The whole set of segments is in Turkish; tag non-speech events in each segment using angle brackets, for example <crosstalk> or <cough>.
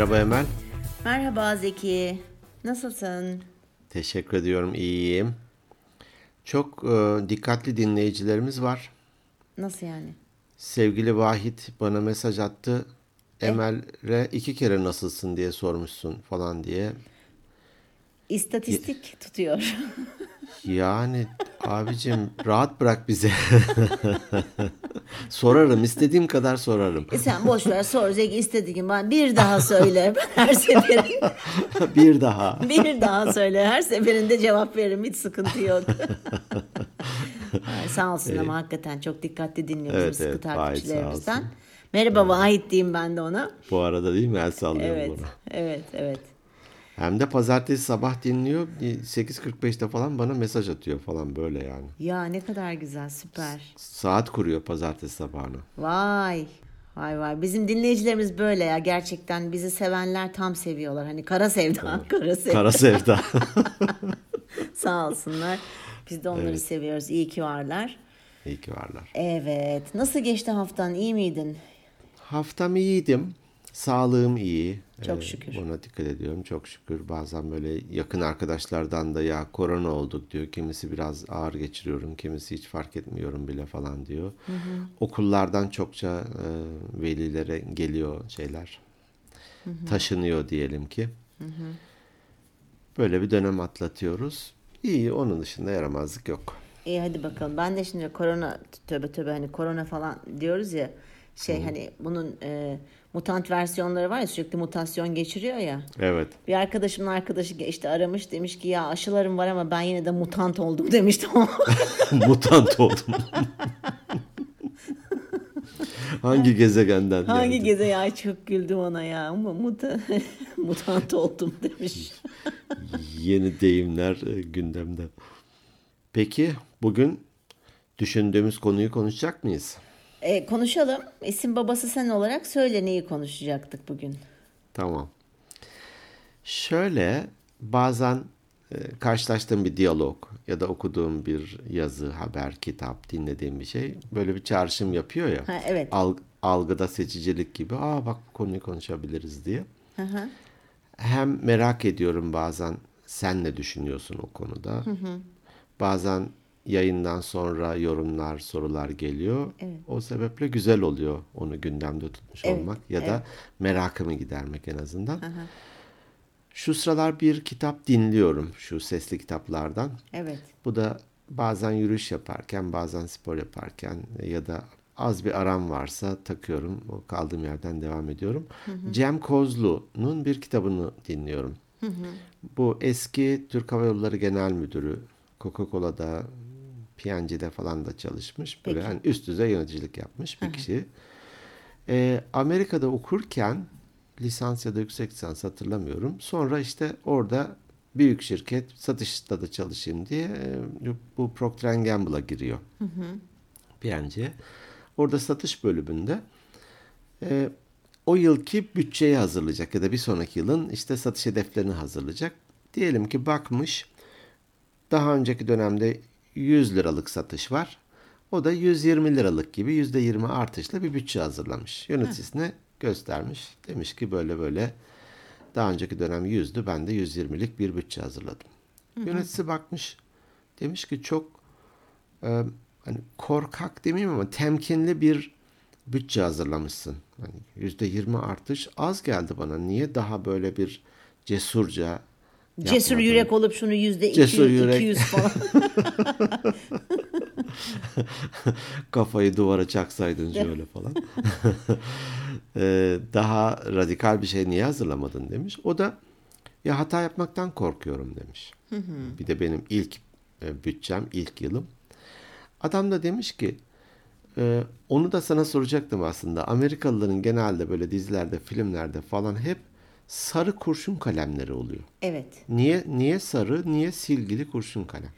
Merhaba Emel. Merhaba Zeki. Nasılsın? Teşekkür ediyorum, iyiyim. Çok e, dikkatli dinleyicilerimiz var. Nasıl yani? Sevgili Vahit bana mesaj attı. Emel'e iki kere nasılsın diye sormuşsun falan diye. İstatistik tutuyor. <laughs> Yani abicim rahat bırak bizi. <laughs> sorarım, istediğim kadar sorarım. E sen boş ver sor Zeki istediğin ben bir daha söyle. Ben <laughs> her seferinde Bir daha. bir daha söyle. Her seferinde cevap veririm. Hiç sıkıntı yok. Ay, sağ olsun ama hakikaten çok dikkatli dinliyor bizim Evet, sıkı evet, takipçilerimizden. Merhaba Vahit diyeyim ben de ona. Bu arada değil mi? El sallıyorum Evet, buna. evet, evet. Hem de pazartesi sabah dinliyor. 8.45'te falan bana mesaj atıyor falan böyle yani. Ya ne kadar güzel, süper. Saat kuruyor pazartesi sabahına. Vay. Vay vay. Bizim dinleyicilerimiz böyle ya. Gerçekten bizi sevenler tam seviyorlar. Hani kara sevda. Kara sevda. Kara sevda. <laughs> Sağ olsunlar. Biz de onları seviyoruz. İyi ki varlar. İyi ki varlar. Evet. Nasıl geçti haftan? İyi miydin? Haftam iyiydim. Sağlığım iyi. Çok şükür. Buna dikkat ediyorum. Çok şükür. Bazen böyle yakın arkadaşlardan da ya korona olduk diyor. Kimisi biraz ağır geçiriyorum. Kimisi hiç fark etmiyorum bile falan diyor. Okullardan çokça e, velilere geliyor şeyler. Taşınıyor diyelim ki. Böyle bir dönem atlatıyoruz. İyi. Onun dışında yaramazlık yok. İyi hadi bakalım. Ben de şimdi korona tövbe tövbe hani korona falan diyoruz ya şey hani bunun e, mutant versiyonları var ya sürekli mutasyon geçiriyor ya. Evet. Bir arkadaşımın arkadaşı işte aramış demiş ki ya aşılarım var ama ben yine de mutant oldum <laughs> demişti. <laughs> Mutant oldum. Hangi gezegenden Hangi geldi? geze ya çok güldüm ona ya muta, <laughs> mutant oldum demiş. Yeni deyimler e, gündemde. Peki bugün düşündüğümüz konuyu konuşacak mıyız? E, konuşalım. İsim babası sen olarak söyle neyi konuşacaktık bugün. Tamam. Şöyle bazen e, karşılaştığım bir diyalog ya da okuduğum bir yazı, haber, kitap, dinlediğim bir şey böyle bir çağrışım yapıyor ya. Ha, evet. Al- algıda seçicilik gibi. Aa bak bu konuyu konuşabiliriz diye. Hı hı. Hem merak ediyorum bazen sen ne düşünüyorsun o konuda. Bazen yayından sonra yorumlar, sorular geliyor. O sebeple güzel oluyor onu gündemde tutmuş Evet, olmak ya da merakımı gidermek en azından. Şu sıralar bir kitap dinliyorum şu sesli kitaplardan. Evet. Bu da bazen yürüyüş yaparken, bazen spor yaparken ya da az bir aram varsa takıyorum. O kaldığım yerden devam ediyorum. Cem Kozlu'nun bir kitabını dinliyorum. Bu eski Türk Hava Yolları Genel Müdürü. Coca-Cola'da, P&G'de falan da çalışmış. Böyle Peki. hani üst düzey yöneticilik yapmış bir kişi. Ee, Amerika'da okurken lisans ya da yüksek lisans hatırlamıyorum. Sonra işte orada büyük şirket satışta da çalışayım diye e, bu Procter Gamble'a giriyor. P&G. Orada satış bölümünde e, o yılki bütçeyi hazırlayacak ya da bir sonraki yılın işte satış hedeflerini hazırlayacak. Diyelim ki bakmış daha önceki dönemde 100 liralık satış var. O da 120 liralık gibi %20 artışla bir bütçe hazırlamış. Yöneticisine göstermiş. Demiş ki böyle böyle daha önceki dönem 100'dü ben de 120'lik bir bütçe hazırladım. Yöneticisi bakmış. Demiş ki çok e, hani korkak demeyeyim ama temkinli bir bütçe hazırlamışsın. Hani %20 artış az geldi bana. Niye daha böyle bir cesurca Cesur yapmadın? yürek olup şunu yüzde Cesur 200, yürek. 200 falan. <laughs> <laughs> kafayı duvara çaksaydın şöyle falan. <laughs> Ee, daha radikal bir şey niye hazırlamadın demiş. O da ya hata yapmaktan korkuyorum demiş. Bir de benim ilk e, bütçem, ilk yılım. Adam da demiş ki e, onu da sana soracaktım aslında. Amerikalıların genelde böyle dizilerde, filmlerde falan hep sarı kurşun kalemleri oluyor. evet. Niye niye sarı, niye silgili kurşun kalem?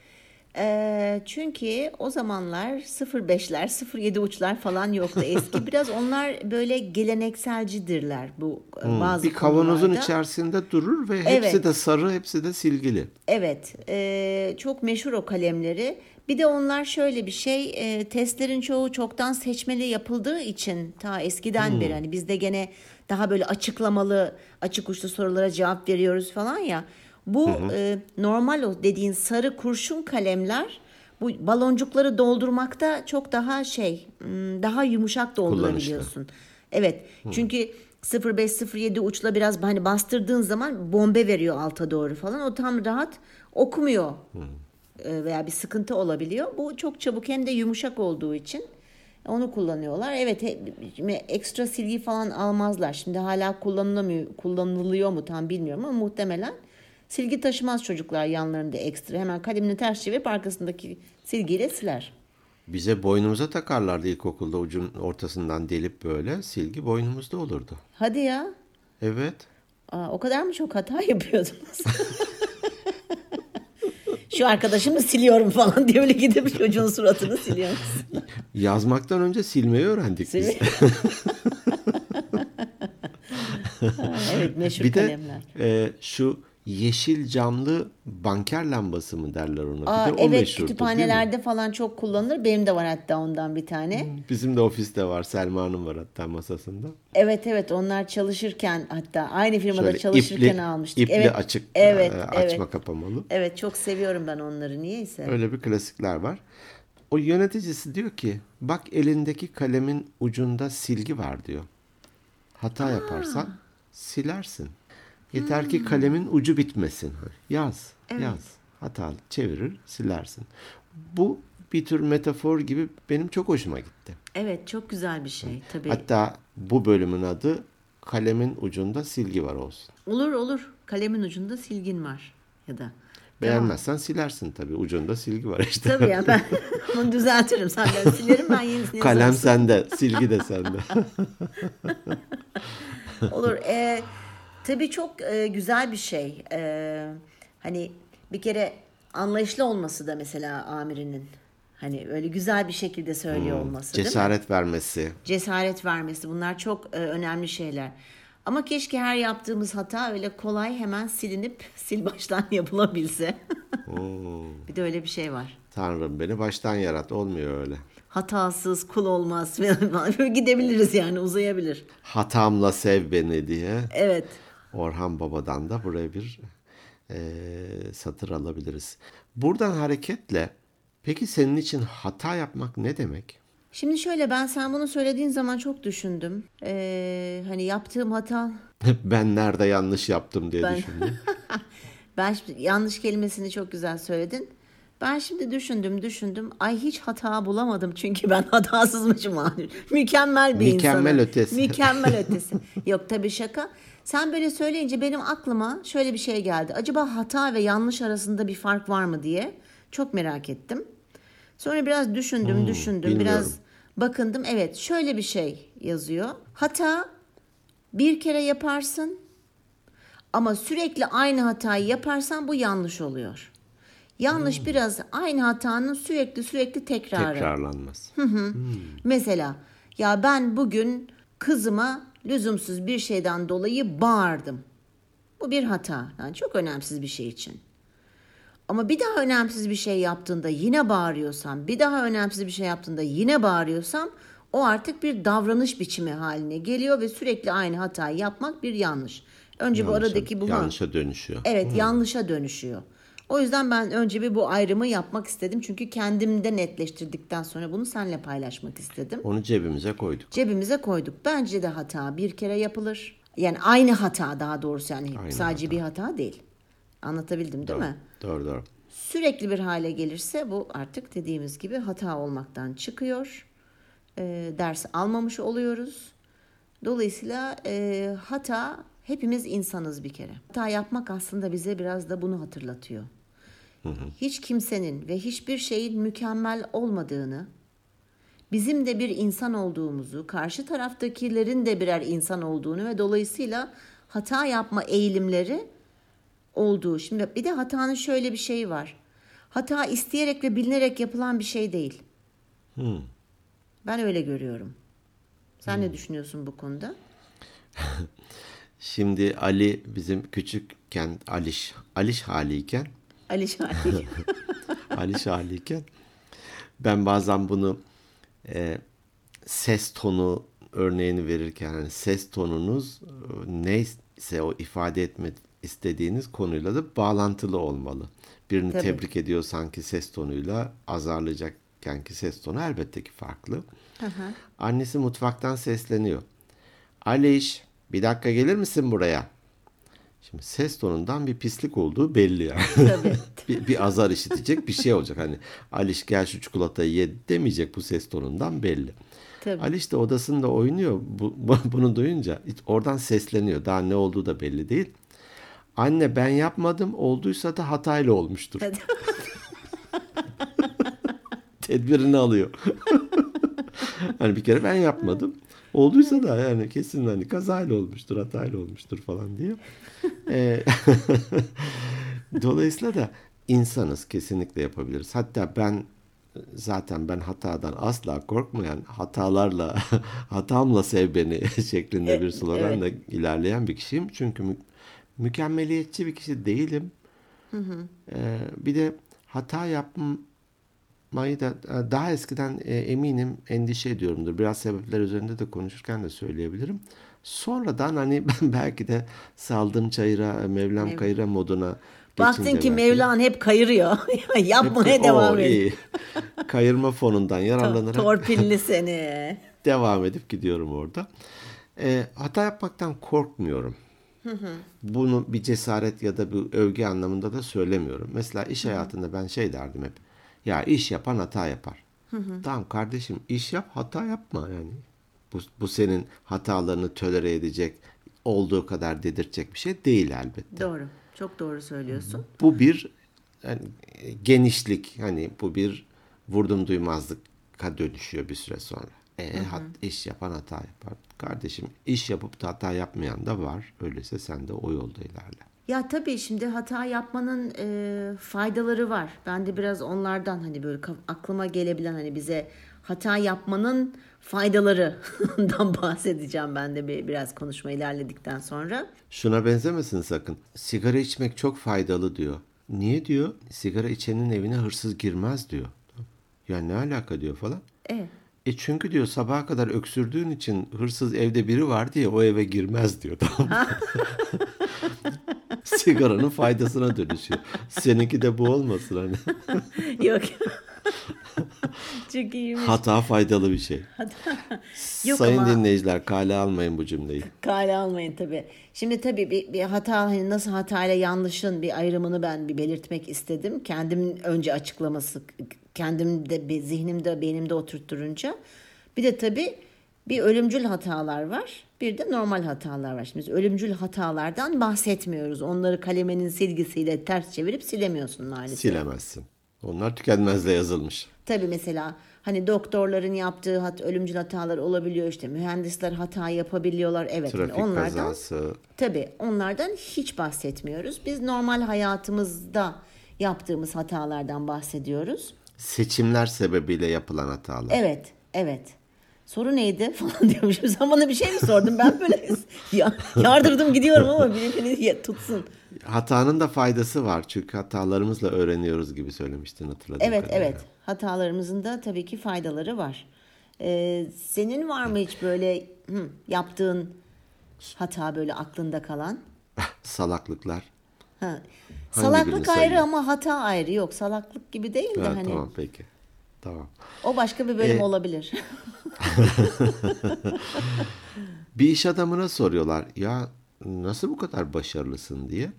Ee, çünkü o zamanlar 05'ler, 07 uçlar falan yoktu eski. <laughs> Biraz onlar böyle gelenekselcidirler bu e, Hmm, bazı bir kavanozun konularda. içerisinde durur ve hepsi Evet. de sarı, hepsi de silgili. Evet, e, çok meşhur o kalemleri. Bir de onlar şöyle bir şey, e, testlerin çoğu çoktan seçmeli yapıldığı için ta eskiden beri hani bizde gene daha böyle açıklamalı, açık uçlu sorulara cevap veriyoruz falan ya. Bu e, normal o dediğin sarı kurşun kalemler bu baloncukları doldurmakta çok daha şey, daha yumuşak doldurabiliyorsun. Evet. Çünkü 0507 uçla biraz hani bastırdığın zaman bombe veriyor alta doğru falan. O tam rahat okumuyor. Ee, Veya bir sıkıntı olabiliyor. Bu çok çabuk hem de yumuşak olduğu için onu kullanıyorlar. Evet ekstra silgi falan almazlar. Şimdi hala kullanılamıyor, kullanılıyor mu tam bilmiyorum ama muhtemelen silgi taşımaz çocuklar yanlarında ekstra. Hemen kalemini ters çevirip arkasındaki silgiyle siler. Bize boynumuza takarlardı ilkokulda ucun ortasından delip böyle silgi boynumuzda olurdu. Hadi ya. Evet. Aa, o kadar mı çok hata yapıyordunuz? <laughs> Şu arkadaşımı siliyorum falan diye öyle gidip çocuğun suratını siliyoruz. Yazmaktan önce silmeyi öğrendik biz. <laughs> Ha, evet meşhur Bir de kalemler. e, şu yeşil camlı banker lambası mı derler ona. Aa, bir de o evet meşhurdu, kütüphanelerde falan çok kullanılır. Benim de var hatta ondan bir tane. Bizim de ofiste var. Selma'nın var hatta masasında. Evet evet onlar çalışırken hatta aynı firmada Şöyle çalışırken ipli, almıştık. ipli evet, açık evet, e, evet. açma kapamalı. Evet çok seviyorum ben onları niyeyse. Öyle bir klasikler var. O yöneticisi diyor ki bak elindeki kalemin ucunda silgi var diyor. Hata yaparsan silersin. Yeter ki kalemin ucu bitmesin. Yaz, yaz. Hata çevirir, silersin. Bu bir tür metafor gibi benim çok hoşuma gitti. Evet çok güzel bir şey tabii. Hatta bu bölümün adı kalemin ucunda silgi var olsun. Olur olur kalemin ucunda silgin var ya da. Beğenmezsen silersin tabii. Ucunda silgi var işte. Tabii ya ben <laughs> onu düzeltirim senden silerim ben yenisini Kalem sende, silgi de sende. <laughs> Olur. E, tabii çok e, güzel bir şey. E, hani bir kere anlayışlı olması da mesela amirinin. Hani öyle güzel bir şekilde söylüyor olması değil mi? Cesaret vermesi. Cesaret vermesi bunlar çok e, önemli şeyler. Ama keşke her yaptığımız hata öyle kolay hemen silinip <laughs> sil baştan yapılabilse. <laughs> bir de öyle bir şey var. Tanrım beni baştan yarat. Olmuyor öyle. Hatasız kul olmaz falan. Böyle <laughs> gidebiliriz yani uzayabilir. Hatamla sev beni diye. Evet. Orhan Baba'dan da buraya bir e, satır alabiliriz. Buradan hareketle peki senin için hata yapmak ne demek? Şimdi şöyle ben sen bunu söylediğin zaman çok düşündüm. Ee, hani yaptığım hata <laughs> ben nerede yanlış yaptım diye Ben- düşündüm. <laughs> ben şimdi yanlış kelimesini çok güzel söyledin. Ben şimdi düşündüm düşündüm. Ay hiç hata bulamadım çünkü ben hatasızmışım abi. <laughs> Mükemmel bir Mükemmel insanım. ötesi. Mükemmel ötesi. Yok tabii şaka. Sen böyle söyleyince benim aklıma şöyle bir şey geldi. Acaba hata ve yanlış arasında bir fark var mı diye çok merak ettim. Sonra biraz düşündüm, düşündüm. bilmiyorum. Biraz bakındım. Evet, şöyle bir şey yazıyor. Hata bir kere yaparsın ama sürekli aynı hatayı yaparsan bu yanlış oluyor. Yanlış biraz aynı hatanın sürekli sürekli tekrarı. Tekrarlanmaz. Mesela ya ben bugün kızıma lüzumsuz bir şeyden dolayı bağırdım. Bu bir hata. Yani çok önemsiz bir şey için. Ama bir daha önemsiz bir şey yaptığında yine bağırıyorsam, bir daha önemsiz bir şey yaptığında yine bağırıyorsam o artık bir davranış biçimi haline geliyor ve sürekli aynı hatayı yapmak bir yanlış. Önce bu Yanlışa- aradaki bu yanlışa dönüşüyor. Evet, yanlışa dönüşüyor. O yüzden ben önce bir bu ayrımı yapmak istedim. Çünkü kendimde netleştirdikten sonra bunu seninle paylaşmak istedim. Onu cebimize koyduk. Cebimize koyduk. Bence de hata bir kere yapılır. Yani aynı hata daha doğrusu yani Aynı sadece bir hata değil. Anlatabildim değil mi? Doğru doğru. Sürekli bir hale gelirse bu artık dediğimiz gibi hata olmaktan çıkıyor. E, ders almamış oluyoruz. Dolayısıyla e, hata hepimiz insanız bir kere. Hata yapmak aslında bize biraz da bunu hatırlatıyor. Hiç kimsenin ve hiçbir şeyin mükemmel olmadığını, bizim de bir insan olduğumuzu, karşı taraftakilerin de birer insan olduğunu ve dolayısıyla hata yapma eğilimleri olduğu. Şimdi bir de hatanın şöyle bir şeyi var. hata isteyerek ve bilinerek yapılan bir şey değil. Ben öyle görüyorum. Sen ne düşünüyorsun bu konuda? <laughs> Şimdi Ali bizim küçükken Aliş, Aliş haliyken Ali Şahin. <laughs> Aliş haliyken ben bazen bunu e, ses tonu örneğini verirken hani ses tonunuz e, neyse o ifade etmek istediğiniz konuyla da bağlantılı olmalı. Birini Tabii. tebrik ediyor sanki ses tonuyla azarlayacakken ki ses tonu elbette ki farklı. Annesi mutfaktan sesleniyor. Aliş bir dakika gelir misin buraya? Şimdi ses tonundan bir pislik olduğu belli yani. <laughs> Tabii. <laughs> bir, bir azar işitecek bir şey olacak. Hani Aliş gel şu çikolatayı ye demeyecek bu ses tonundan belli. Tabii. Aliş de odasında oynuyor. Bu, bu- <laughs> bunu duyunca oradan sesleniyor. Daha ne olduğu da belli değil. Anne ben yapmadım. Olduysa da hatayla olmuştur. Tedbirini alıyor. hani bir kere ben yapmadım. Olduysa da yani kesin hani kazayla olmuştur, hatayla olmuştur falan diye. <laughs> Ee, <laughs> Dolayısıyla da insanız kesinlikle yapabiliriz. Hatta ben zaten ben hatadan asla korkmayan hatalarla <laughs> hatamla sev beni şeklinde bir sloganla ilerleyen bir kişiyim. Çünkü mü- mükemmeliyetçi bir kişi değilim. Ee, bir de hata yapmayı da e, daha eskiden e, eminim endişe ediyorumdur. Biraz sebepler üzerinde de konuşurken de söyleyebilirim. Sonradan hani <laughs> ben belki de saldım çayıra, Mevlam Mev- kayıra moduna Baktın ki Mevlan hep kayırıyor. <laughs> Yapmaya Oo, devam et. iyi. Kayırma fonundan <laughs> yararlanarak Torpilli seni. devam edip gidiyorum orada. Ee, hata yapmaktan korkmuyorum. Bunu bir cesaret ya da bir övgü anlamında da söylemiyorum. Mesela iş hayatında ben şey derdim hep. Ya iş yapan hata yapar. Tamam kardeşim iş yap hata yapma yani. Bu, bu senin hatalarını tölere edecek, olduğu kadar dedirtecek bir şey değil elbette. Doğru. Çok doğru söylüyorsun. Bu bir yani, genişlik hani bu bir vurdum duymazlıka dönüşüyor bir süre sonra. E, hat, iş yapan hata yapar. Kardeşim iş yapıp da hata yapmayan da var. Öyleyse sen de o yolda ilerle. Ya tabii şimdi hata yapmanın e, faydaları var. Ben de biraz onlardan hani böyle aklıma gelebilen hani bize hata yapmanın faydalarından <laughs> bahsedeceğim ben de bir, biraz konuşma ilerledikten sonra. Şuna benzemesin sakın. Sigara içmek çok faydalı diyor. Niye diyor? Sigara içenin evine hırsız girmez diyor. Ya ne alaka diyor falan. Evet. E çünkü diyor sabaha kadar öksürdüğün için hırsız evde biri var diye o eve girmez diyor. Tamam? <laughs> <laughs> Sigaranın faydasına dönüşüyor. Seninki de bu olmasın hani. <laughs> Yok. <laughs> Çok iyiymiş. Hata faydalı bir şey. Yok Sayın ama- dinleyiciler kale almayın bu cümleyi. Kale almayın tabii. Şimdi tabii bir, bir hata hani nasıl hatayla yanlışın bir ayrımını ben bir belirtmek istedim. Kendim önce açıklaması kendimde zihnimde beynimde oturtturunca. Bir de tabii bir ölümcül hatalar var. Bir de normal hatalar var. Şimdi ölümcül hatalardan bahsetmiyoruz. Onları kalemenin silgisiyle ters çevirip silemiyorsun maalesef. Silemezsin. Onlar tükenmezle yazılmış. Tabii mesela hani doktorların yaptığı hat, ölümcül hatalar olabiliyor işte mühendisler hata yapabiliyorlar evet hani Trafik onlardan kazası. tabii onlardan hiç bahsetmiyoruz. Biz normal hayatımızda yaptığımız hatalardan bahsediyoruz. Seçimler sebebiyle yapılan hatalar. Evet, evet. Soru neydi <laughs> falan diyormuşum. Sen bana bir şey mi sordun? Ben böyle <laughs> ya, yardırdım gidiyorum ama biri beni ya- tutsun. Hatanın da faydası var. Çünkü hatalarımızla öğreniyoruz gibi söylemiştin hatırladığım Evet, kadarıyla. evet. Hatalarımızın da tabii ki faydaları var. Ee, senin var mı hiç böyle hı, yaptığın hata böyle aklında kalan? <laughs> Salaklıklar. Ha. Salaklık birini ayrı sayayım? ama hata ayrı. Yok salaklık gibi değil de Ha, hani Tamam peki. Tamam. o başka bir bölüm Ee, olabilir. <laughs> <laughs> Bir iş adamına soruyorlar ya nasıl bu kadar başarılısın diye.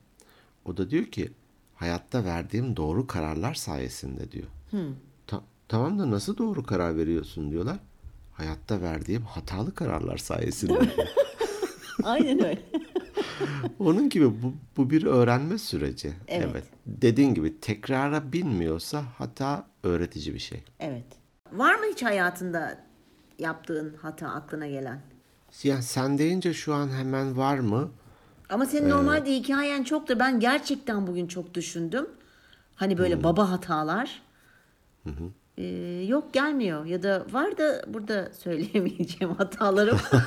O da diyor ki hayatta verdiğim doğru kararlar sayesinde diyor. Ta- tamam da nasıl doğru karar veriyorsun diyorlar. Hayatta verdiğim hatalı kararlar sayesinde. <laughs> Aynen öyle. Onun gibi bu, bu bir öğrenme süreci. Evet. Dediğin gibi tekrara binmiyorsa hata öğretici bir şey. Evet. Var mı hiç hayatında yaptığın hata aklına gelen? Ya sen deyince şu an hemen var mı? Ama Ee, senin normalde hikayen çoktur. Ben gerçekten bugün çok düşündüm. Hani böyle baba hatalar. Ee, yok gelmiyor ya da var da burada söyleyemeyeceğim <laughs> hatalarım. <laughs>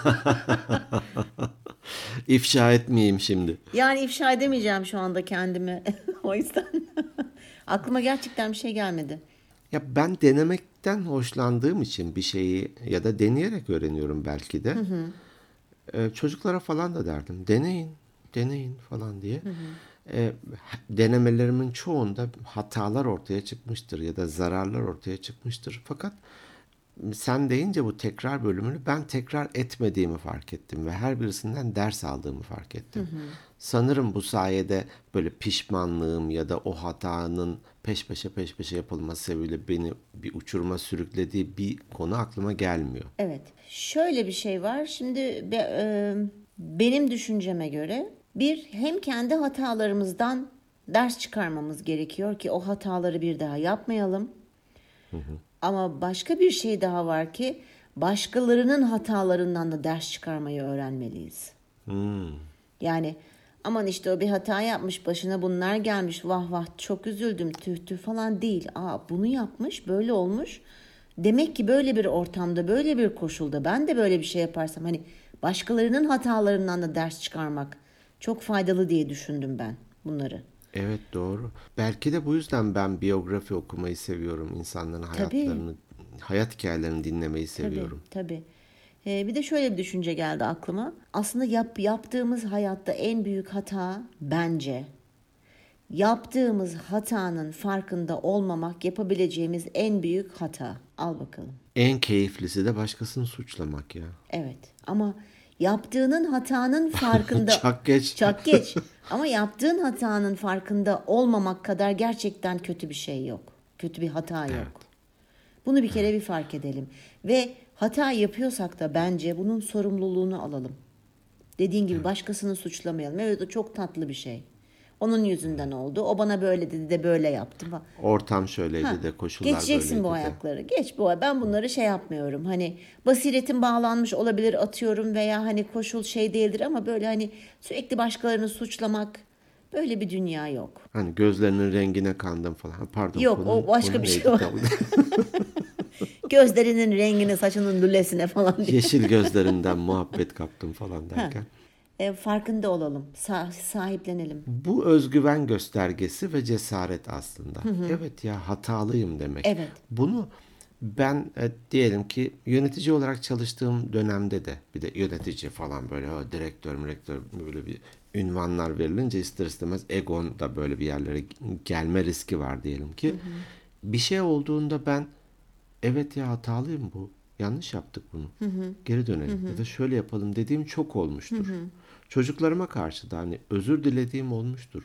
İfşa etmeyeyim şimdi. yani ifşa edemeyeceğim şu anda kendimi. <laughs> o yüzden aklıma gerçekten bir şey gelmedi. Ya ben denemekten hoşlandığım için bir şeyi ya da deneyerek öğreniyorum belki de. Ee, çocuklara falan da derdim. Deneyin, deneyin falan diye. Ee, denemelerimin çoğunda hatalar ortaya çıkmıştır ya da zararlar ortaya çıkmıştır. Fakat sen deyince bu tekrar bölümünü ben tekrar etmediğimi fark ettim ve her birisinden ders aldığımı fark ettim. Sanırım bu sayede böyle pişmanlığım ya da o hatanın peş peşe peş peşe yapılması sebebiyle beni bir uçuruma sürüklediği bir konu aklıma gelmiyor. Evet. Şöyle bir şey var. Şimdi be- e, benim düşünceme göre bir hem kendi hatalarımızdan ders çıkarmamız gerekiyor ki o hataları bir daha yapmayalım. Ama başka bir şey daha var ki başkalarının hatalarından da ders çıkarmayı öğrenmeliyiz. Yani aman işte o bir hata yapmış başına bunlar gelmiş vah vah çok üzüldüm tüh tüh falan değil. Aa bunu yapmış böyle olmuş. Demek ki böyle bir ortamda böyle bir koşulda ben de böyle bir şey yaparsam hani başkalarının hatalarından da ders çıkarmak çok faydalı diye düşündüm ben bunları. Evet doğru. Belki de bu yüzden ben biyografi okumayı seviyorum. İnsanların hayatlarını, hayat hikayelerini dinlemeyi seviyorum. Tabii. Ee, bir de şöyle bir düşünce geldi aklıma. Aslında yap, yaptığımız hayatta en büyük hata bence yaptığımız hatanın farkında olmamak yapabileceğimiz en büyük hata. Al bakalım. En keyiflisi de başkasını suçlamak ya. Evet ama yaptığının hatanın <laughs> farkında Çak geç. Çok geç. <laughs> Ama yaptığın hatanın farkında olmamak kadar gerçekten kötü bir şey yok. Kötü bir hata yok. Bunu bir kere bir fark edelim. Ve hata yapıyorsak da bence bunun sorumluluğunu alalım. Dediğin gibi başkasını suçlamayalım. Evet o çok tatlı bir şey. Onun yüzünden oldu. O bana böyle dedi de böyle yaptım falan. Ortam şöyleydi Ha, de koşullar Geçeceksin bu böyleydi de. ayakları. Geç bu ay- Ben bunları şey yapmıyorum. Hani basiretin bağlanmış olabilir atıyorum veya hani koşul şey değildir ama böyle hani sürekli başkalarını suçlamak böyle bir dünya yok. Hani gözlerinin rengine kandım falan. Pardon. Yok, o başka konu bir şey tam? <laughs> <laughs> Gözlerinin rengine, saçının lülesine falan diye. Yeşil <laughs> gözlerinden muhabbet kaptım falan derken. E, farkında olalım. sa- sahiplenelim. Bu özgüven göstergesi ve cesaret aslında. Evet ya hatalıyım demek. Evet. Bunu ben e, diyelim ki yönetici olarak çalıştığım dönemde de bir de yönetici falan böyle o direktör, direktör böyle bir ünvanlar verilince ister istemez egon da böyle bir yerlere gelme riski var diyelim ki. Bir şey olduğunda ben evet ya hatalıyım bu. Yanlış yaptık bunu. Geri dönelim ya da şöyle yapalım dediğim çok olmuştur. Çocuklarıma karşı da hani özür dilediğim olmuştur.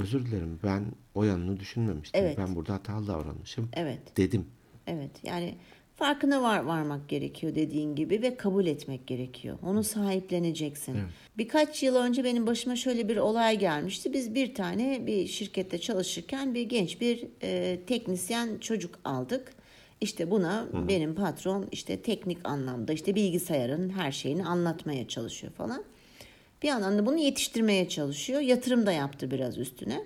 Özür dilerim ben o yanını düşünmemiştim. Evet. Ben burada hatalı davranmışım Evet. dedim. Evet. Yani farkına var varmak gerekiyor dediğin gibi ve kabul etmek gerekiyor. Onu sahipleneceksin. Birkaç yıl önce benim başıma şöyle bir olay gelmişti. Biz bir tane bir şirkette çalışırken bir genç bir e, teknisyen çocuk aldık. İşte buna benim patron işte teknik anlamda işte bilgisayarın her şeyini anlatmaya çalışıyor falan. Bir yandan da bunu yetiştirmeye çalışıyor. Yatırım da yaptı biraz üstüne.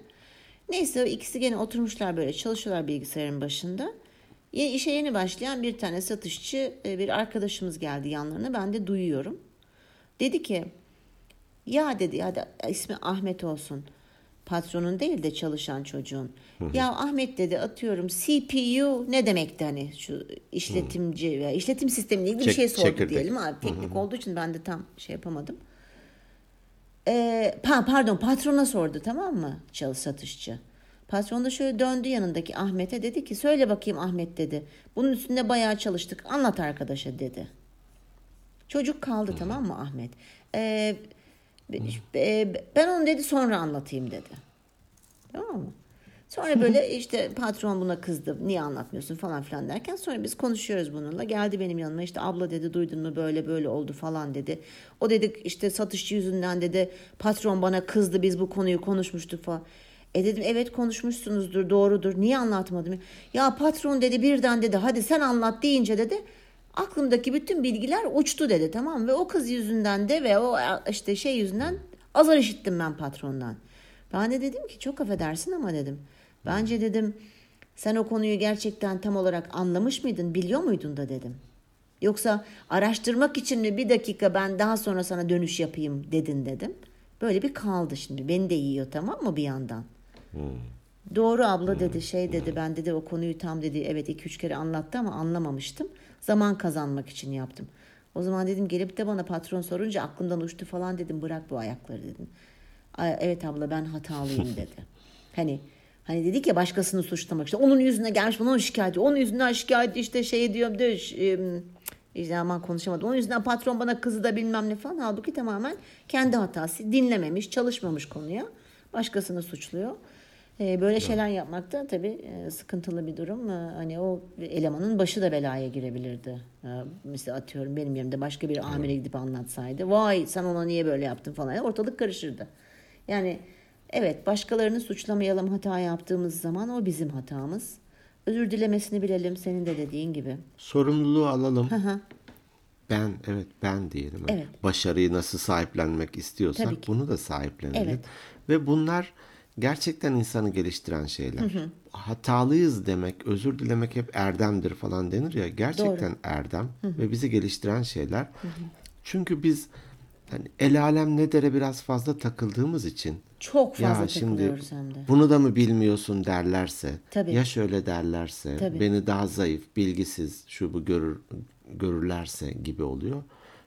Neyse ikisi gene oturmuşlar böyle çalışıyorlar bilgisayarın başında. İşe yeni başlayan bir tane satışçı e, bir arkadaşımız geldi yanlarına. Ben de duyuyorum. Dedi ki ya dedi ya da ismi Ahmet olsun. Patronun değil de çalışan çocuğun. Ya Ahmet dedi atıyorum CPU ne demekti hani şu işletimci veya işletim sistemiyle ilgili bir şey sordu çekirdek. diyelim abi. Teknik olduğu için ben de tam şey yapamadım. Ee, pa- pardon patrona sordu tamam mı çalış satışçı. Patron da şöyle döndü yanındaki Ahmet'e dedi ki söyle bakayım Ahmet dedi. Bunun üstünde bayağı çalıştık anlat arkadaşa dedi. Çocuk kaldı tamam mı Ahmet? Ee, e, ben onu dedi sonra anlatayım dedi. Tamam mı? Sonra <laughs> böyle işte patron buna kızdı. Niye anlatmıyorsun falan filan derken sonra biz konuşuyoruz bununla. Geldi benim yanıma işte abla dedi duydun mu böyle böyle oldu falan dedi. O dedi işte satışçı yüzünden dedi patron bana kızdı biz bu konuyu konuşmuştuk falan. E dedim evet konuşmuşsunuzdur doğrudur. Niye anlatmadım? Ya patron dedi birden dedi hadi sen anlat deyince dedi aklımdaki bütün bilgiler uçtu dedi tamam ve o kız yüzünden de ve o işte şey yüzünden azar işittim ben patrondan. Ben de dedim ki çok affedersin ama dedim. Bence dedim sen o konuyu gerçekten tam olarak anlamış mıydın, biliyor muydun da dedim. Yoksa araştırmak için mi bir dakika ben daha sonra sana dönüş yapayım dedin dedim. Böyle bir kaldı şimdi. Beni de yiyor tamam mı bir yandan. Doğru abla dedi şey dedi ben dedi o konuyu tam dedi evet iki üç kere anlattı ama anlamamıştım. Zaman kazanmak için yaptım. O zaman dedim gelip de bana patron sorunca aklımdan uçtu falan dedim bırak bu ayakları dedim. "Ay, Evet abla ben hatalıyım dedi. <laughs> Hani hani dedik ya başkasını suçlamak işte onun yüzüne gelmiş bunun şikayeti onun yüzünden şikayeti işte şey diyorum de işte aman konuşamadım. Onun yüzünden patron bana kızı da bilmem ne falan. Halbuki tamamen kendi hatası. Dinlememiş, çalışmamış konuya. Başkasını suçluyor. Ee, böyle şeyler yapmak da tabii e, sıkıntılı bir durum. Ee, Hani o elemanın başı da belaya girebilirdi. Ee, Mesela atıyorum benim yerimde başka bir amire gidip anlatsaydı. Vay sen ona niye böyle yaptın falan. Ortalık karışırdı. Yani evet başkalarını suçlamayalım hata yaptığımız zaman o bizim hatamız. Özür dilemesini bilelim senin de dediğin gibi. Sorumluluğu alalım. Ben evet ben diyelim. Evet. Başarıyı nasıl sahiplenmek istiyorsak bunu da sahiplenelim. Evet. Ve bunlar gerçekten insanı geliştiren şeyler. Hatalıyız demek, özür dilemek hep erdemdir falan denir ya. Gerçekten erdem ve bizi geliştiren şeyler. Çünkü biz hani el alem ne dere biraz fazla takıldığımız için Çok fazla ya şimdi hem de. bunu da mı bilmiyorsun derlerse, Tabii. ya şöyle derlerse, Tabii. beni daha zayıf, bilgisiz, şu bu görür, görürlerse gibi oluyor.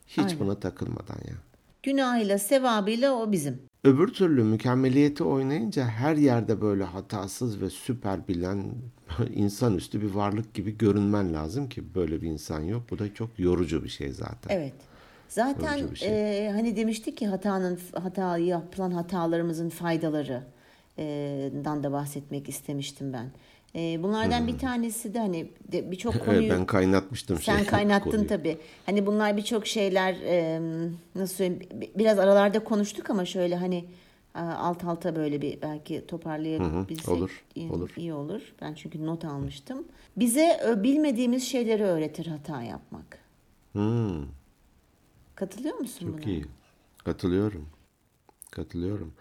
Hiç buna takılmadan ya. Günahıyla, sevabıyla o bizim. Öbür türlü mükemmeliyeti oynayınca her yerde böyle hatasız ve süper bilen <laughs> insanüstü bir varlık gibi görünmen lazım ki böyle bir insan yok. Bu da çok yorucu bir şey zaten. Evet. Zaten şey. e, hani demiştik ki hatanın hata yapılan hatalarımızın faydaları e, dan da bahsetmek istemiştim ben. E, bunlardan bir tanesi de hani birçok <laughs> konuyu Evet, ben kaynatmıştım sen şey, <laughs> kaynattın konuyu. tabii. Hani bunlar birçok şeyler e, nasıl söyleyeyim bi- biraz aralarda konuştuk ama şöyle hani alt alta böyle bir belki toparlayabilsek olur, iyi, olur. iyi olur. Ben çünkü not almıştım. Bize bilmediğimiz şeyleri öğretir hata yapmak. Hmm. Katılıyor musun Çok buna? iyi. Katılıyorum. Katılıyorum.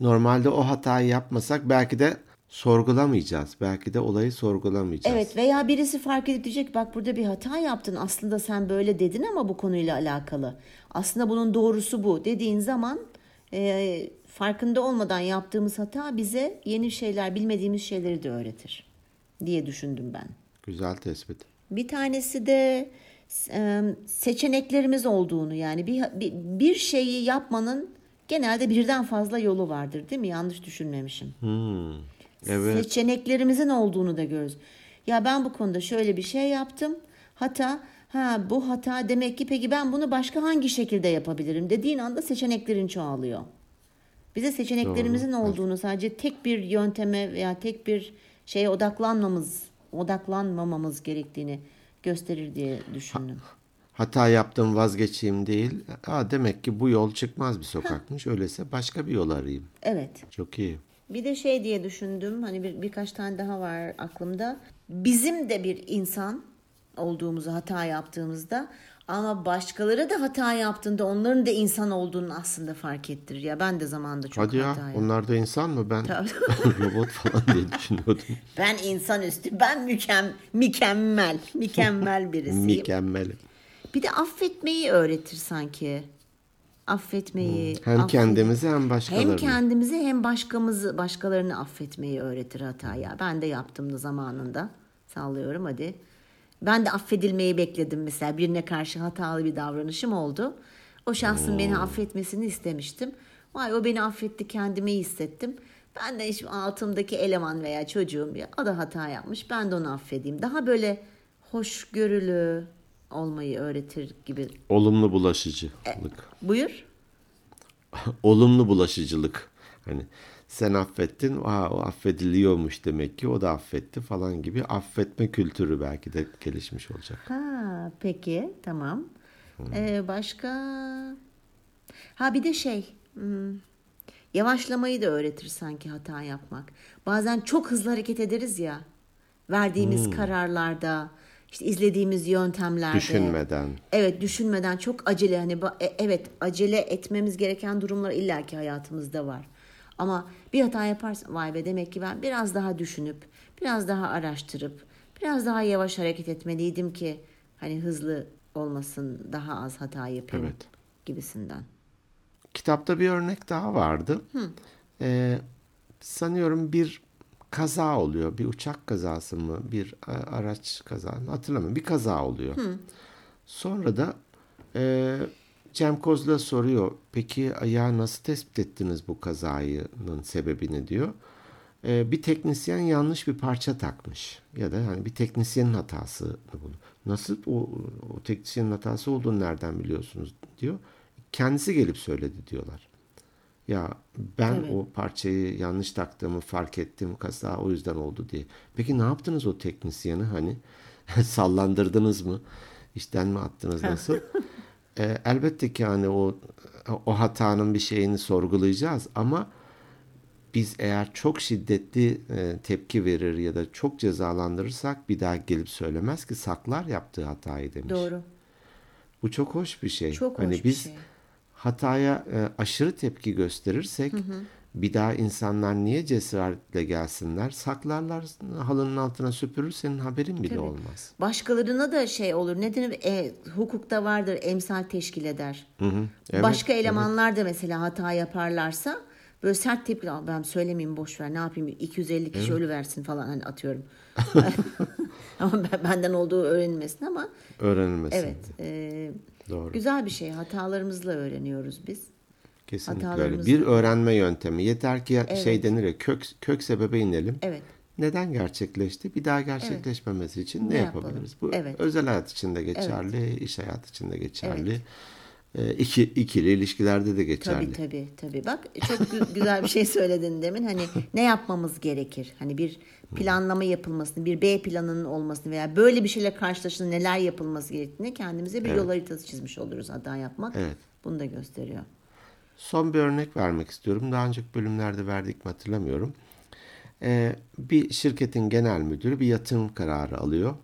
Normalde o hatayı yapmasak belki de sorgulamayacağız. Belki de olayı sorgulamayacağız. Evet veya birisi fark edip diyecek bak burada bir hata yaptın aslında sen böyle dedin ama bu konuyla alakalı. Aslında bunun doğrusu bu dediğin zaman e, farkında olmadan yaptığımız hata bize yeni şeyler bilmediğimiz şeyleri de öğretir diye düşündüm ben. Güzel tespit. Bir tanesi de e, seçeneklerimiz olduğunu yani bir, bir, bir şeyi yapmanın genelde birden fazla yolu vardır değil mi? Yanlış düşünmemişim. Hmm. Evet. Seçeneklerimizin olduğunu da görürüz. Ya ben bu konuda şöyle bir şey yaptım. Hata, ha bu hata demek ki peki ben bunu başka hangi şekilde yapabilirim dediğin anda seçeneklerin çoğalıyor. Bize seçeneklerimizin olduğunu sadece tek bir yönteme veya tek bir şeye odaklanmamız, odaklanmamamız gerektiğini gösterir diye düşündüm. Hata yaptım vazgeçeyim değil. Aa, demek ki bu yol çıkmaz bir sokakmış. Öyleyse başka bir yol arayayım. Evet. Çok iyi. Bir de şey diye düşündüm hani bir, birkaç tane daha var aklımda. Bizim de bir insan olduğumuzu hata yaptığımızda ama başkaları da hata yaptığında onların da insan olduğunu aslında fark ettirir. Ya ben de zamanında çok Hadi ya hata yaptım. onlar da insan mı? Ben <laughs> robot falan diye düşünüyordum. <laughs> Ben insanüstü, ben mükem, mükemmel, mükemmel <laughs> birisiyim. Mükemmel. bir de affetmeyi öğretir sanki. Affetmeyi. Hem affed- kendimizi hem başkalarını. Hem kendimizi hem başkamızı, başkalarını affetmeyi öğretir hata ya. Ben de yaptım da zamanında. Sallıyorum hadi. Ben de affedilmeyi bekledim mesela. Birine karşı hatalı bir davranışım oldu. O şahsın beni affetmesini istemiştim. Vay o beni affetti kendimi iyi hissettim. Ben de işte altımdaki eleman veya çocuğum ya o da hata yapmış. Ben de onu affedeyim. Daha böyle hoşgörülü olmayı öğretir gibi. Olumlu bulaşıcılık. Buyur. <laughs> Olumlu bulaşıcılık. Hani sen affettin, aa, o affediliyormuş demek ki o da affetti falan gibi affetme kültürü belki de gelişmiş olacak. Ha peki tamam. Ee, başka? Ha bir de şey hmm, yavaşlamayı da öğretir sanki hata yapmak. Bazen çok hızlı hareket ederiz ya. Verdiğimiz kararlarda, işte izlediğimiz yöntemlerde. Düşünmeden. Evet düşünmeden çok acele hani e- evet acele etmemiz gereken durumlar illaki hayatımızda var. Ama bir hata yaparsın vay be demek ki ben biraz daha düşünüp biraz daha araştırıp biraz daha yavaş hareket etmeliydim ki hani hızlı olmasın daha az hata yapayım Evet. gibisinden. Kitapta bir örnek daha vardı. Ee, sanıyorum bir kaza oluyor. Bir uçak kazası mı? Bir araç kazası hatırlamıyorum. Bir kaza oluyor. Sonra da e, Cem Kozla soruyor. Peki ya nasıl tespit ettiniz bu kazanın sebebini diyor. Ee, bir teknisyen yanlış bir parça takmış. Ya da hani bir teknisyenin hatası bunu. Nasıl o, o teknisyenin hatası olduğunu nereden biliyorsunuz diyor. Kendisi gelip söyledi diyorlar. Ya ben Evet. o parçayı yanlış taktığımı fark ettim kaza o yüzden oldu diye. Peki ne yaptınız o teknisyeni hani <laughs> sallandırdınız mı? İşten mi attınız nasıl? <laughs> E, elbette ki hani o o hatanın bir şeyini sorgulayacağız ama biz eğer çok şiddetli e, tepki verir ya da çok cezalandırırsak bir daha gelip söylemez ki saklar yaptığı hatayı demiş. Doğru. Bu çok hoş bir şey. Çok hani hoş bir biz şey. Hataya e, aşırı tepki gösterirsek bir daha insanlar niye cesaretle gelsinler? Saklarlar halının altına süpürür senin haberin bile Tabii. olmaz. Başkalarına da şey olur. Ne denir? E, hukukta vardır emsal teşkil eder. Hı hı. Evet, Başka elemanlar da mesela hata yaparlarsa böyle sert tepki "Aa, ben söylemeyeyim boş ver ne yapayım 250 kişi ölü versin falan hani atıyorum. <laughs> <laughs> ama ben- benden olduğu öğrenilmesin ama öğrenilmesin. evet e, Doğru. güzel bir şey hatalarımızla öğreniyoruz biz. Kesinlikle öyle. Bir öğrenme yöntemi. Yeter ki Evet. şey denir ya kök kök sebebe inelim. Evet. Neden gerçekleşti? Bir daha gerçekleşmemesi için ne, Ne yapabiliriz? Bu yapalım? Evet. özel hayat için de geçerli, iş hayatı için de geçerli. e, iki, ikili ilişkilerde de geçerli. Tabii tabii tabii. Bak çok gü- <laughs> güzel bir şey söyledin demin. Hani ne yapmamız gerekir? Hani bir planlama yapılmasını, bir B planının olmasını veya böyle bir şeyle karşılaştığında neler yapılması gerektiğini kendimize bir yol haritası çizmiş oluruz hata yapmak. Evet. Bunu da gösteriyor. Son bir örnek vermek istiyorum. Daha önceki bölümlerde verdik mi hatırlamıyorum. Ee, bir şirketin genel müdürü bir yatırım kararı alıyor.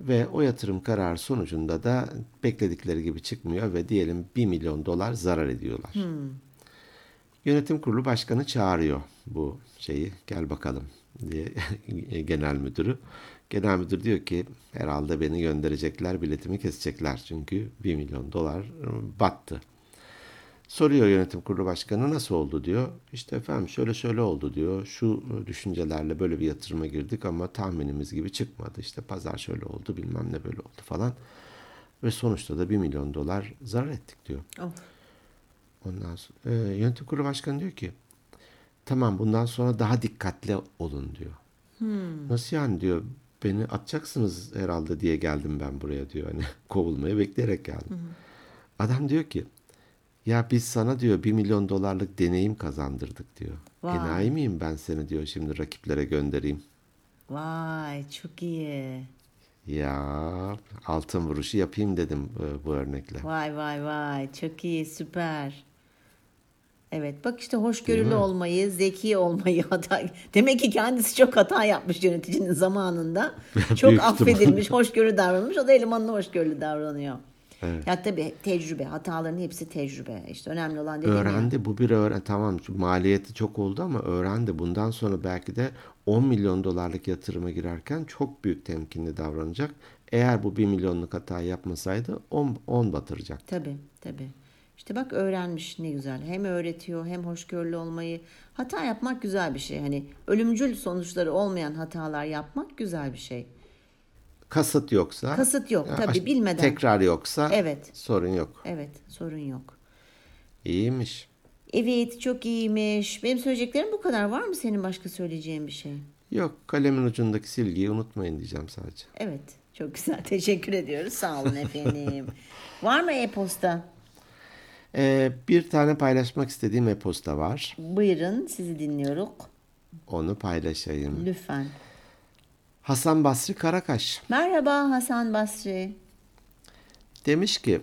Ve o yatırım kararı sonucunda da bekledikleri gibi çıkmıyor ve diyelim 1 milyon dolar zarar ediyorlar. Yönetim kurulu başkanı çağırıyor bu şeyi gel bakalım diye <laughs> genel müdürü. Genel müdür diyor ki herhalde beni gönderecekler biletimi kesecekler çünkü 1 milyon dolar battı. Soruyor yönetim kurulu başkanı nasıl oldu diyor. İşte efendim şöyle şöyle oldu diyor. Şu düşüncelerle böyle bir yatırıma girdik ama tahminimiz gibi çıkmadı. İşte pazar şöyle oldu bilmem ne böyle oldu falan. Ve sonuçta da 1 milyon dolar zarar ettik diyor. Of. Ondan sonra e, yönetim kurulu başkanı diyor ki tamam bundan sonra daha dikkatli olun diyor. Nasıl yani diyor beni atacaksınız herhalde diye geldim ben buraya diyor. Hani <laughs> kovulmaya bekleyerek geldim. Adam diyor ki ya biz sana diyor 1 milyon dolarlık deneyim kazandırdık diyor. Vay. Enayi miyim ben seni diyor şimdi rakiplere göndereyim. Vay çok iyi. Ya altın vuruşu yapayım dedim e, bu örnekle. Vay vay vay çok iyi süper. Evet bak işte hoşgörülü olmayı, zeki olmayı <laughs> hata. Demek ki kendisi çok hata yapmış yöneticinin zamanında. <laughs> Çok affedilmiş, hoşgörülü davranmış. O da elemanına hoşgörülü davranıyor. Evet. Ya tabii tecrübe, hataların hepsi tecrübe. İşte önemli olan dediğim. Öğrendi bu bir öğren tamam maliyeti çok oldu ama öğrendi bundan sonra belki de 10 milyon dolarlık yatırıma girerken çok büyük temkinli davranacak. Eğer bu 1 milyonluk hata yapmasaydı 10, 10 batıracak. Tabii tabii. İşte bak öğrenmiş ne güzel. Hem öğretiyor hem hoşgörülü olmayı. Hata yapmak güzel bir şey. Hani ölümcül sonuçları olmayan hatalar yapmak güzel bir şey. Kasıt yoksa Kasıt yok, tabii, aş- bilmeden. Tekrar yoksa Evet. sorun yok. Evet sorun yok. İyiymiş. Evet çok iyiymiş. Benim söyleyeceklerim bu kadar. Var mı senin başka söyleyeceğin bir şey? Yok kalemin ucundaki silgiyi unutmayın diyeceğim sadece. Evet çok güzel. <laughs> Teşekkür ediyoruz. Sağ olun efendim. <laughs> Var mı e-posta? Ee, bir tane paylaşmak istediğim e-posta var. Buyurun sizi dinliyoruz. Onu paylaşayım. Lütfen. Hasan Basri Karakaş Merhaba Hasan Basri. demiş ki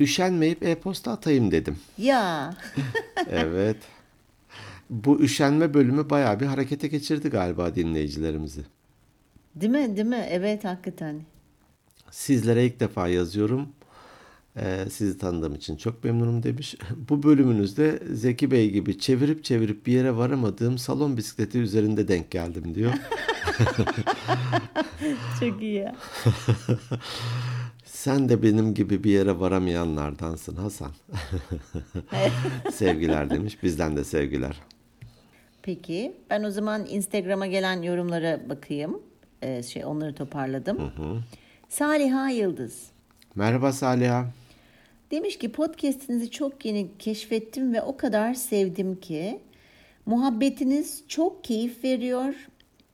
üşenmeyip e-posta atayım dedim. Ya <laughs> Evet. Bu üşenme bölümü bayağı bir harekete geçirdi galiba dinleyicilerimizi. değil mi değil mi? Evet hakikaten. Sizlere ilk defa yazıyorum. Ee, sizi tanıdığım için çok memnunum demiş. <laughs> Bu bölümünüzde Zeki Bey gibi çevirip çevirip bir yere varamadığım salon bisikleti üzerinde denk geldim diyor. <laughs> Çok iyi ya. <laughs> Sen de benim gibi bir yere varamayanlardansın Hasan. sevgiler demiş. Bizden de sevgiler. Peki ben o zaman Instagram'a gelen yorumlara bakayım. Ee, şey onları toparladım. Saliha Yıldız. Merhaba Saliha. Demiş ki podcast'inizi çok yeni keşfettim ve o kadar sevdim ki muhabbetiniz çok keyif veriyor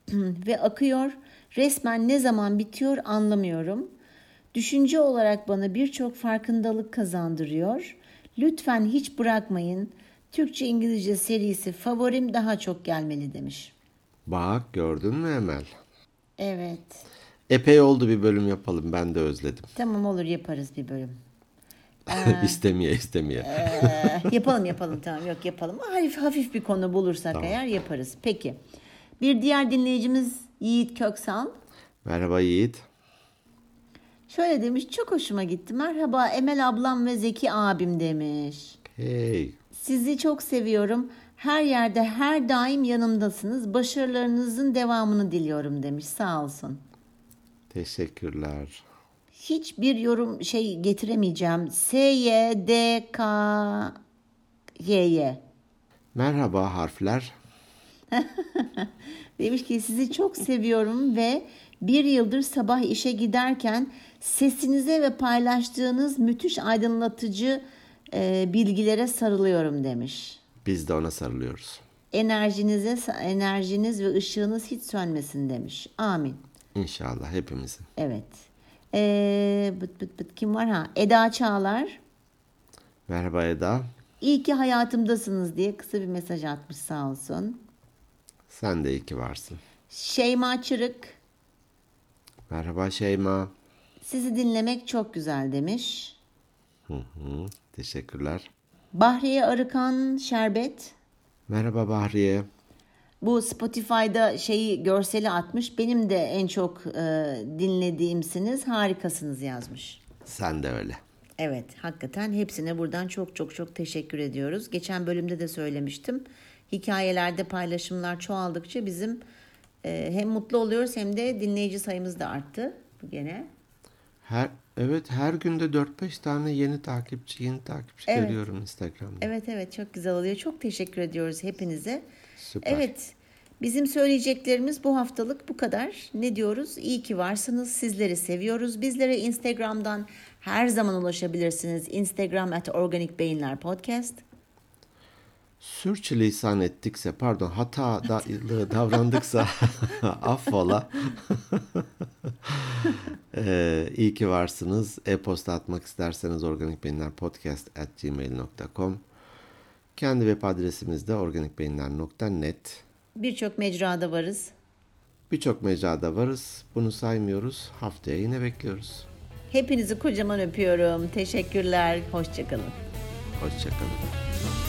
<clears throat> ve akıyor. Resmen ne zaman bitiyor anlamıyorum. Düşünce olarak bana birçok farkındalık kazandırıyor. Lütfen hiç bırakmayın. Türkçe İngilizce serisi favorim daha çok gelmeli demiş. Bak gördün mü Emel? Evet. Epey oldu bir bölüm yapalım. Ben de özledim. Tamam olur yaparız bir bölüm. <laughs> istemeye istemeye. Eh, yapalım yapalım tamam yok yapalım. Hafif hafif bir konu bulursak eğer yaparız. Peki. Bir diğer dinleyicimiz Yiğit Köksal. Merhaba Yiğit. Şöyle demiş çok hoşuma gitti. Merhaba Emel ablam ve Zeki abim demiş. Hey. Sizi çok seviyorum. Her yerde her daim yanımdasınız. Başarılarınızın devamını diliyorum demiş. Sağ olsun. Teşekkürler. Hiçbir yorum şey getiremeyeceğim. S Y D K Y Y. Merhaba harfler. <laughs> Demiş ki sizi çok seviyorum ve bir yıldır sabah işe giderken sesinize ve paylaştığınız müthiş aydınlatıcı e, bilgilere sarılıyorum demiş. Biz de ona sarılıyoruz. Enerjinize enerjiniz ve ışığınız hiç sönmesin demiş. Amin. İnşallah hepimizin. Evet. Ee, bıt bıt bıt kim var ha? Eda Çağlar. Merhaba Eda. İyi ki hayatımdasınız diye kısa bir mesaj atmış sağ olsun. Sen de iyi ki varsın. Şeyma Çırık. Merhaba Şeyma. Sizi dinlemek çok güzel demiş. Hı hı. Teşekkürler. Bahriye Arıkan Şerbet. Merhaba Bahriye. Bu Spotify'da şeyi görseli atmış. Benim de en çok e, dinlediğimsiniz. Harikasınız yazmış. Sen de öyle. Evet hakikaten hepsine buradan çok çok çok teşekkür ediyoruz. Geçen bölümde de söylemiştim. Hikayelerde paylaşımlar çoğaldıkça bizim e, hem mutlu oluyoruz hem de dinleyici sayımız da arttı. Gene. Her evet her günde 4-5 tane yeni takipçi, yeni takipçi Evet. görüyorum Instagram'da. Evet evet çok güzel oluyor. Çok teşekkür ediyoruz hepinize. Süper. Evet. Bizim söyleyeceklerimiz bu haftalık bu kadar. Ne diyoruz? İyi ki varsınız. Sizleri seviyoruz. Bizlere Instagram'dan her zaman ulaşabilirsiniz. Instagram at Organik Beyinler Podcast. Sürçülisan ettikse, pardon hata da, <laughs> davrandıksa <laughs> affola. <laughs> ee, iyi ki varsınız. E-posta atmak isterseniz organikbeyinlerpodcast.gmail.com Kendi web adresimiz de organikbeyinler.net Birçok mecrada varız. Birçok mecrada varız. Bunu saymıyoruz. Haftaya yine bekliyoruz. Hepinizi kocaman öpüyorum. Teşekkürler. Hoşçakalın. Hoşçakalın.